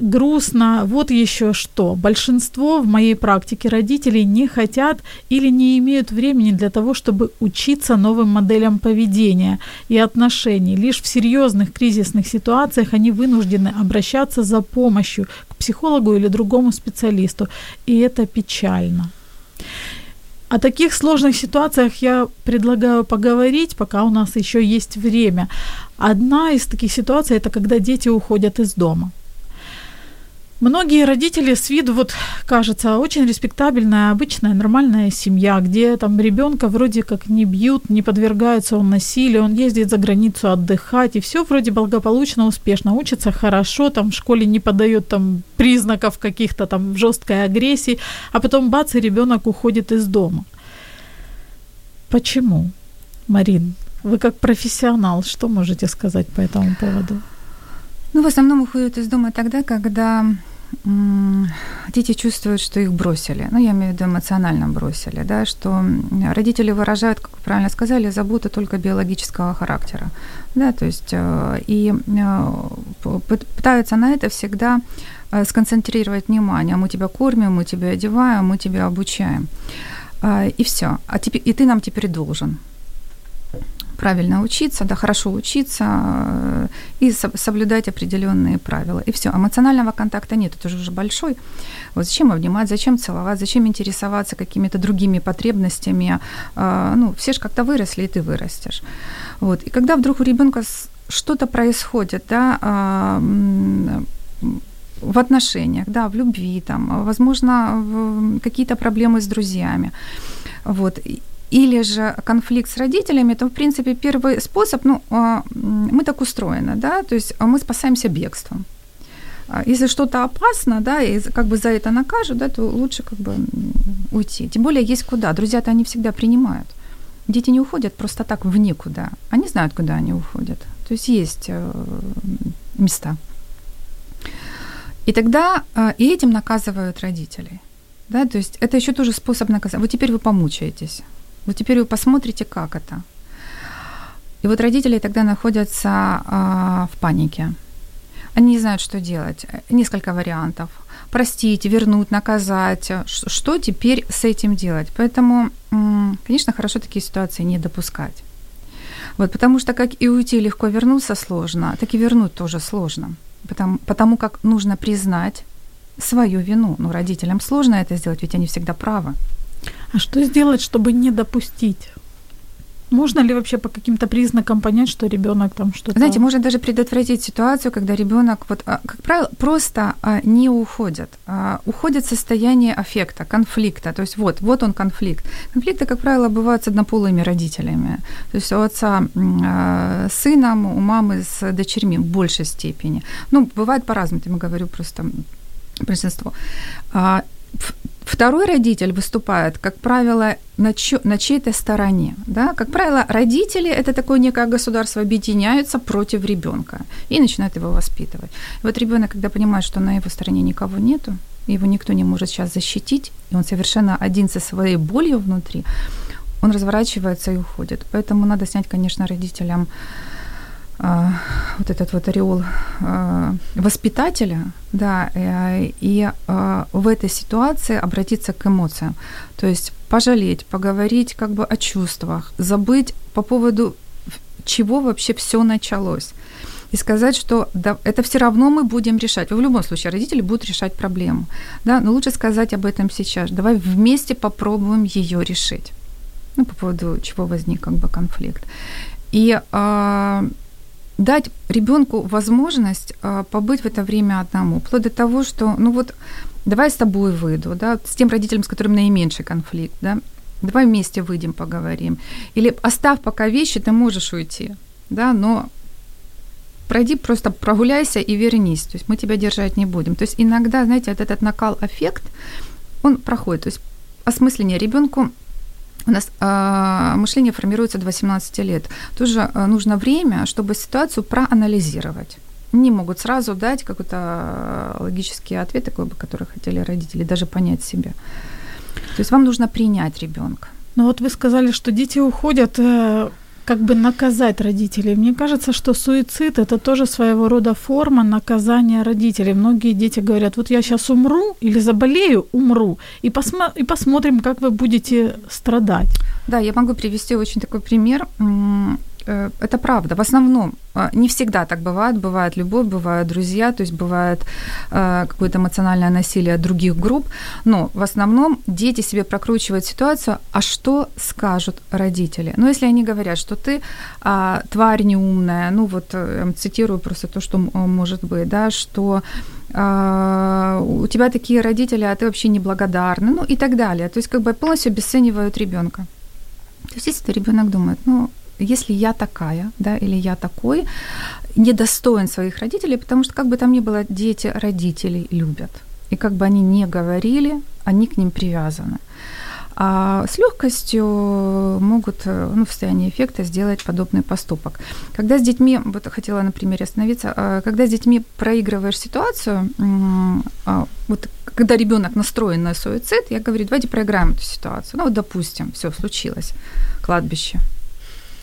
Грустно, вот еще что. Большинство в моей практике родителей не хотят или не имеют времени для того, чтобы учиться новым моделям поведения и отношений. Лишь в серьезных кризисных ситуациях они вынуждены обращаться за помощью к психологу или другому специалисту. И это печально. О таких сложных ситуациях я предлагаю поговорить, пока у нас еще есть время. Одна из таких ситуаций это когда дети уходят из дома. Многие родители с виду, вот кажется, очень респектабельная, обычная, нормальная семья, где там ребенка вроде как не бьют, не подвергается он насилию, он ездит за границу отдыхать, и все вроде благополучно, успешно, учится хорошо, там в школе не подает там признаков каких-то там жесткой агрессии, а потом бац, и ребенок уходит из дома. Почему? Марин, вы как профессионал, что можете сказать по этому поводу? Ну, в основном уходят из дома тогда, когда дети чувствуют, что их бросили. Ну, я имею в виду эмоционально бросили, да, что родители выражают, как вы правильно сказали, заботу только биологического характера. Да, то есть э, и э, пытаются на это всегда э, сконцентрировать внимание. Мы тебя кормим, мы тебя одеваем, мы тебя обучаем. И все. А теперь, и ты нам теперь должен правильно учиться, да, хорошо учиться э, и соблюдать определенные правила. И все. Эмоционального контакта нет, это же уже большой. Вот зачем обнимать, зачем целовать, зачем интересоваться какими-то другими потребностями. Э, ну, все же как-то выросли, и ты вырастешь. Вот. И когда вдруг у ребенка что-то происходит, да, а, в отношениях, да, в любви, там, возможно, какие-то проблемы с друзьями. Вот или же конфликт с родителями, то, в принципе, первый способ, ну, а, мы так устроены, да, то есть мы спасаемся бегством. А если что-то опасно, да, и как бы за это накажут, да, то лучше как бы уйти. Тем более есть куда. Друзья-то они всегда принимают. Дети не уходят просто так в никуда. Они знают, куда они уходят. То есть есть э, места. И тогда и этим наказывают родителей. Да, то есть это еще тоже способ наказания. Вот теперь вы помучаетесь. Вот теперь вы посмотрите, как это. И вот родители тогда находятся а, в панике. Они не знают, что делать. Несколько вариантов. Простить, вернуть, наказать. Что теперь с этим делать? Поэтому, конечно, хорошо такие ситуации не допускать. Вот, потому что как и уйти легко, вернуться сложно, так и вернуть тоже сложно. Потому, потому как нужно признать свою вину. Ну, родителям сложно это сделать, ведь они всегда правы. А что сделать, чтобы не допустить? Можно ли вообще по каким-то признакам понять, что ребенок там что-то? Знаете, можно даже предотвратить ситуацию, когда ребенок, вот, а, как правило, просто а, не уходит, а, уходит состояние аффекта, конфликта. То есть вот, вот он конфликт. Конфликты, как правило, бывают с однополыми родителями. То есть у отца с сыном, у мамы с дочерьми в большей степени. Ну, бывает по-разному, я говорю просто большинство. Второй родитель выступает, как правило, на, чь- на чьей-то стороне. Да? Как правило, родители, это такое некое государство, объединяются против ребенка и начинают его воспитывать. Вот ребенок, когда понимает, что на его стороне никого нету, его никто не может сейчас защитить, и он совершенно один со своей болью внутри, он разворачивается и уходит. Поэтому надо снять, конечно, родителям а, вот этот вот ореол а, воспитателя, да, э, и а, в этой ситуации обратиться к эмоциям, то есть пожалеть, поговорить как бы о чувствах, забыть по поводу чего вообще все началось. И сказать, что да, это все равно мы будем решать. В любом случае родители будут решать проблему. Да? Но лучше сказать об этом сейчас. Давай вместе попробуем ее решить. Ну, по поводу чего возник как бы конфликт. И дать ребенку возможность э, побыть в это время одному, вплоть до того, что, ну вот, давай с тобой выйду, да, с тем родителем, с которым наименьший конфликт, да, давай вместе выйдем, поговорим. Или оставь пока вещи, ты можешь уйти, да, но пройди, просто прогуляйся и вернись, то есть мы тебя держать не будем. То есть иногда, знаете, вот этот накал-эффект, он проходит, то есть осмысление ребенку у нас э, мышление формируется до 18 лет. Тоже э, нужно время, чтобы ситуацию проанализировать. Не могут сразу дать какой-то логический ответ, такой бы, который хотели родители, даже понять себя. То есть вам нужно принять ребенка. Ну вот вы сказали, что дети уходят э, как бы наказать родителей. Мне кажется, что суицид это тоже своего рода форма наказания родителей. Многие дети говорят, вот я сейчас умру или заболею, умру, и, посмо- и посмотрим, как вы будете страдать. Да, я могу привести очень такой пример. Э, это правда. В основном, а, не всегда так бывает. Бывает любовь, бывают друзья, то есть бывает э, какое-то эмоциональное насилие других групп. Но в основном дети себе прокручивают ситуацию, а что скажут родители? Ну, если они говорят, что ты а, тварь неумная, ну вот э, цитирую просто то, что может быть, да, что у тебя такие родители, а ты вообще неблагодарный, ну и так далее. То есть как бы полностью обесценивают ребенка. То есть если ребенок думает, ну, если я такая, да, или я такой, недостоин своих родителей, потому что, как бы там ни было, дети родителей любят. И как бы они не говорили, они к ним привязаны. А с легкостью могут ну, в состоянии эффекта сделать подобный поступок. Когда с детьми, вот хотела на примере остановиться, а, когда с детьми проигрываешь ситуацию, а, вот когда ребенок настроен на суицид, я говорю, давайте проиграем эту ситуацию. Ну вот, допустим, все случилось, кладбище,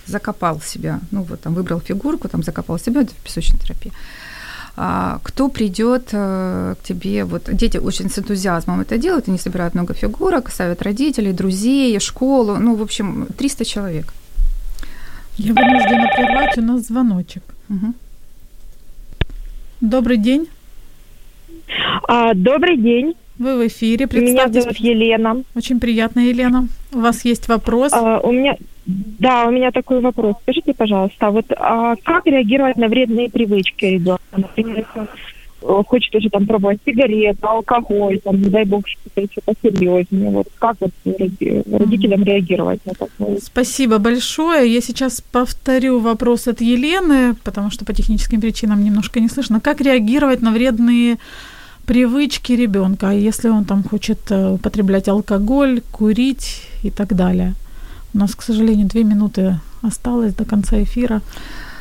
закопал себя, ну вот там выбрал фигурку, там закопал себя, это в песочной терапии. А, кто придет э, к тебе, вот дети очень с энтузиазмом это делают, они собирают много фигурок, ставят родителей, друзей, школу, ну, в общем, 300 человек. Я вынуждена прервать, у нас звоночек. Угу. Добрый день. А, добрый день. Вы в эфире. Меня зовут Елена. Очень приятно, Елена. У вас есть вопрос? А, у меня, да, у меня такой вопрос. Скажите, пожалуйста, вот а как реагировать на вредные привычки ребенка? Например, э, хочет уже там пробовать сигареты, алкоголь, там, не дай бог, что-то еще посерьезнее. Вот как вот роди- родителям реагировать на такое? Спасибо большое. Я сейчас повторю вопрос от Елены, потому что по техническим причинам немножко не слышно. Как реагировать на вредные привычки ребенка, если он там хочет э, употреблять алкоголь, курить и так далее? У нас, к сожалению, две минуты осталось до конца эфира.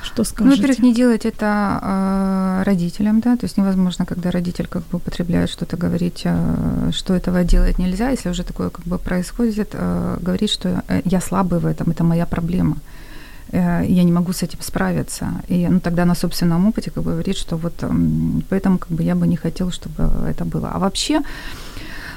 Что Ну, скажете? во-первых, не делать это э, родителям, да, то есть невозможно, когда родитель как бы употребляет что-то, говорить, э, что этого делать нельзя, если уже такое как бы происходит, э, говорить, что э, я слабый в этом, это моя проблема, я не могу с этим справиться. И ну, тогда на собственном опыте как бы говорит, что вот м, поэтому как бы я бы не хотел, чтобы это было. А вообще,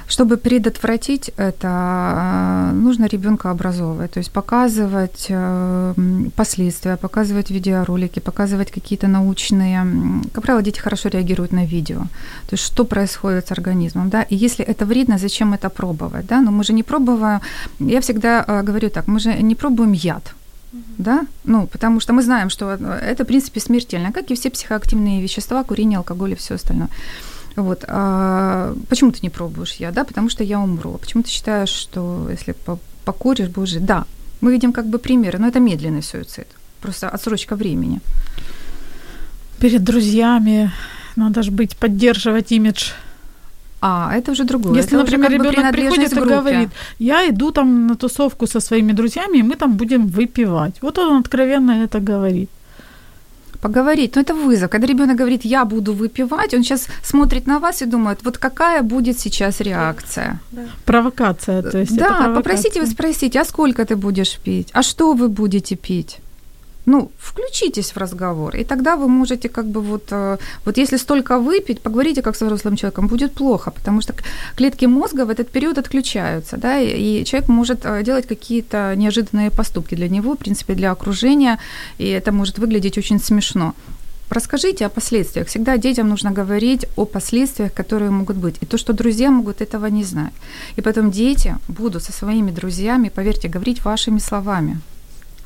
чтобы предотвратить это, э, нужно ребенка образовывать, то есть показывать э, последствия, показывать видеоролики, показывать какие-то научные. Как правило, дети хорошо реагируют на видео, то есть что происходит с организмом, да, и если это вредно, зачем это пробовать, да, но мы же не пробуем, я всегда э, говорю так, мы же не пробуем яд, да, ну, потому что мы знаем, что э, это, в принципе, смертельно, как и все психоактивные вещества, курение, алкоголь и все остальное. Вот. А почему ты не пробуешь я, да? Потому что я умру. А почему ты считаешь, что если по- покуришь, жить? Да, мы видим как бы примеры, но это медленный суицид. Просто отсрочка времени. Перед друзьями надо же быть, поддерживать имидж А, это уже другое. Если, это уже например, как бы ребенок приходит и говорит, я иду там на тусовку со своими друзьями, и мы там будем выпивать. Вот он откровенно это говорит. Поговорить, но это вызов. Когда ребенок говорит, я буду выпивать, он сейчас смотрит на вас и думает, вот какая будет сейчас реакция. Провокация, то есть это да, провокация. попросите вы спросите, а сколько ты будешь пить? А что вы будете пить? Ну, включитесь в разговор, и тогда вы можете как бы вот, э, вот если столько выпить, поговорите как с взрослым человеком, будет плохо, потому что клетки мозга в этот период отключаются, да, и человек может э, делать какие-то неожиданные поступки для него, в принципе, для окружения, и это может выглядеть очень смешно. Расскажите о последствиях. Всегда детям нужно говорить о последствиях, которые могут быть. И то, что друзья могут этого не знать. И потом дети будут со своими друзьями, поверьте, говорить вашими словами.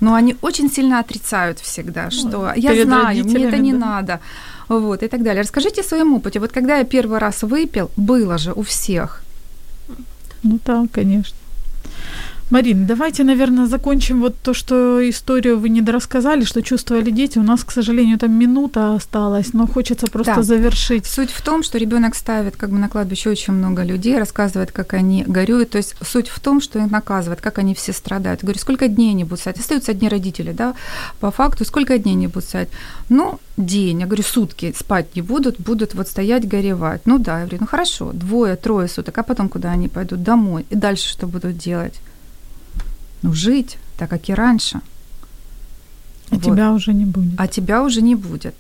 Но они очень сильно отрицают всегда, что я перед знаю, мне это не да. надо. Вот, и так далее. Расскажите о своем опыте. Вот когда я первый раз выпил, было же у всех. Ну да, конечно. Марин, давайте, наверное, закончим вот то, что историю вы не дорассказали, что чувствовали дети. У нас, к сожалению, там минута осталась, но хочется просто Да. завершить. Суть в том, что ребенок ставит как бы на кладбище очень много людей, рассказывает, как они горюют. То есть суть в том, что их наказывает, как они все страдают. Говорю, сколько дней они будут стоять? Остаются одни родители, да, по факту, сколько дней они будут стоять? Ну, день, я говорю, сутки спать не будут, будут вот стоять, горевать. Ну да, я говорю, ну хорошо, двое, трое суток, а потом куда они пойдут? Домой. И дальше что будут делать? Ну, жить, так как и раньше. А Вот. тебя уже не будет. А тебя уже не будет.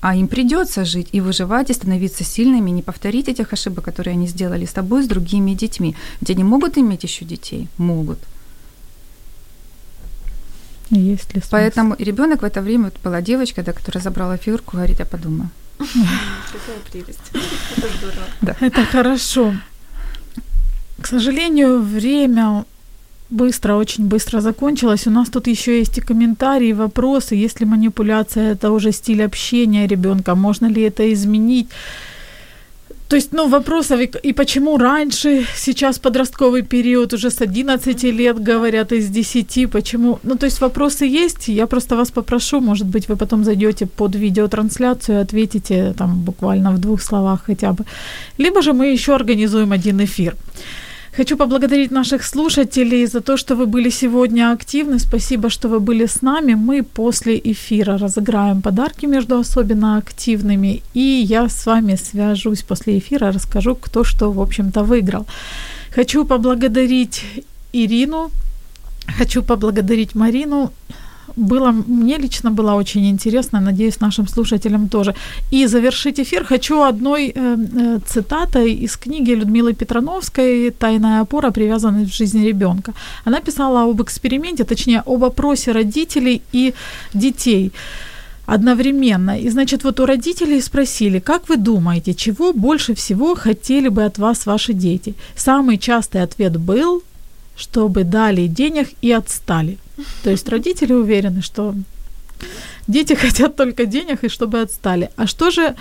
А им придется жить и выживать, и становиться сильными, и не повторить этих ошибок, которые они сделали с тобой, с другими детьми. Ведь они могут иметь еще детей? Могут. Есть ли смысл? Поэтому ребенок в это время, вот была девочка, да, которая забрала фигурку, говорит, я подумаю. Какая прелесть. Это здорово. Это хорошо. К сожалению, время быстро, очень быстро закончилось. У нас тут еще есть и комментарии, вопросы. Если манипуляция это уже стиль общения ребенка, можно ли это изменить? То есть, ну, вопросов, и, и почему раньше, сейчас подростковый период, уже с 11 лет говорят, из 10, почему? Ну, то есть вопросы есть, я просто вас попрошу, может быть, вы потом зайдете под видеотрансляцию и ответите там буквально в двух словах хотя бы. Либо же мы еще организуем один эфир. Хочу поблагодарить наших слушателей за то, что вы были сегодня активны. Спасибо, что вы были с нами. Мы после эфира разыграем подарки между особенно активными. И я с вами свяжусь после эфира, расскажу, кто что, в общем-то, выиграл. Хочу поблагодарить Ирину. Хочу поблагодарить Марину. Было, мне лично было очень интересно, надеюсь, нашим слушателям тоже. И завершить эфир хочу одной э, э, цитатой из книги Людмилы Петрановской «Тайная опора. Привязанность в жизни ребенка». Она писала об эксперименте, точнее, об опросе родителей и детей одновременно. И, значит, вот у родителей спросили, как вы думаете, чего больше всего хотели бы от вас ваши дети? Самый частый ответ был, чтобы дали денег и отстали. То есть родители уверены, что дети хотят только денег и чтобы отстали. А что же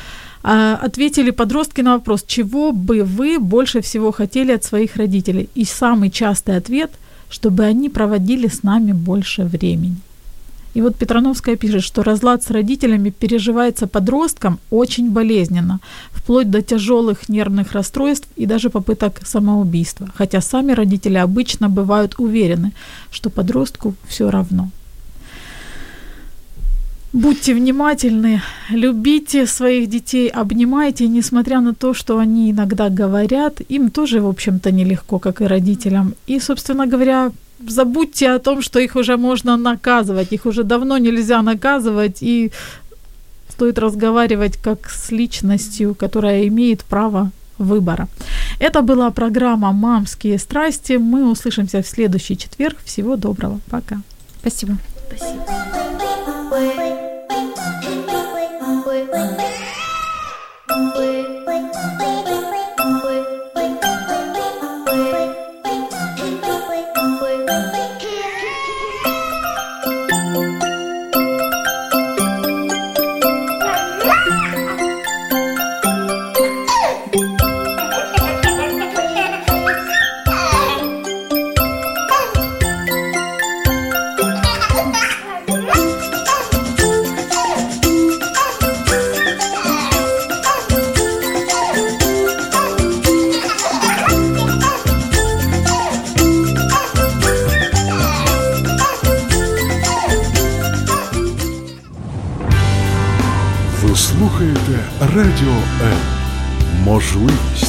А, ответили подростки на вопрос, чего бы вы больше всего хотели от своих родителей. И самый частый ответ, чтобы они проводили с нами больше времени. И вот Петрановская пишет, что разлад с родителями переживается подросткам очень болезненно, вплоть до тяжелых нервных расстройств и даже попыток самоубийства. Хотя сами родители обычно бывают уверены, что подростку все равно. Будьте внимательны, любите своих детей, обнимайте, несмотря на то, что они иногда говорят, им тоже, в общем-то, нелегко, как и родителям. И, собственно говоря, забудьте о том, что их уже можно наказывать, их уже давно нельзя наказывать, и стоит разговаривать как с личностью, которая имеет право выбора. Это была программа «Мамские страсти». Мы услышимся в следующий четверг. Всего доброго. Пока. Спасибо. Спасибо. Слухаєте Радіо М. Можливість.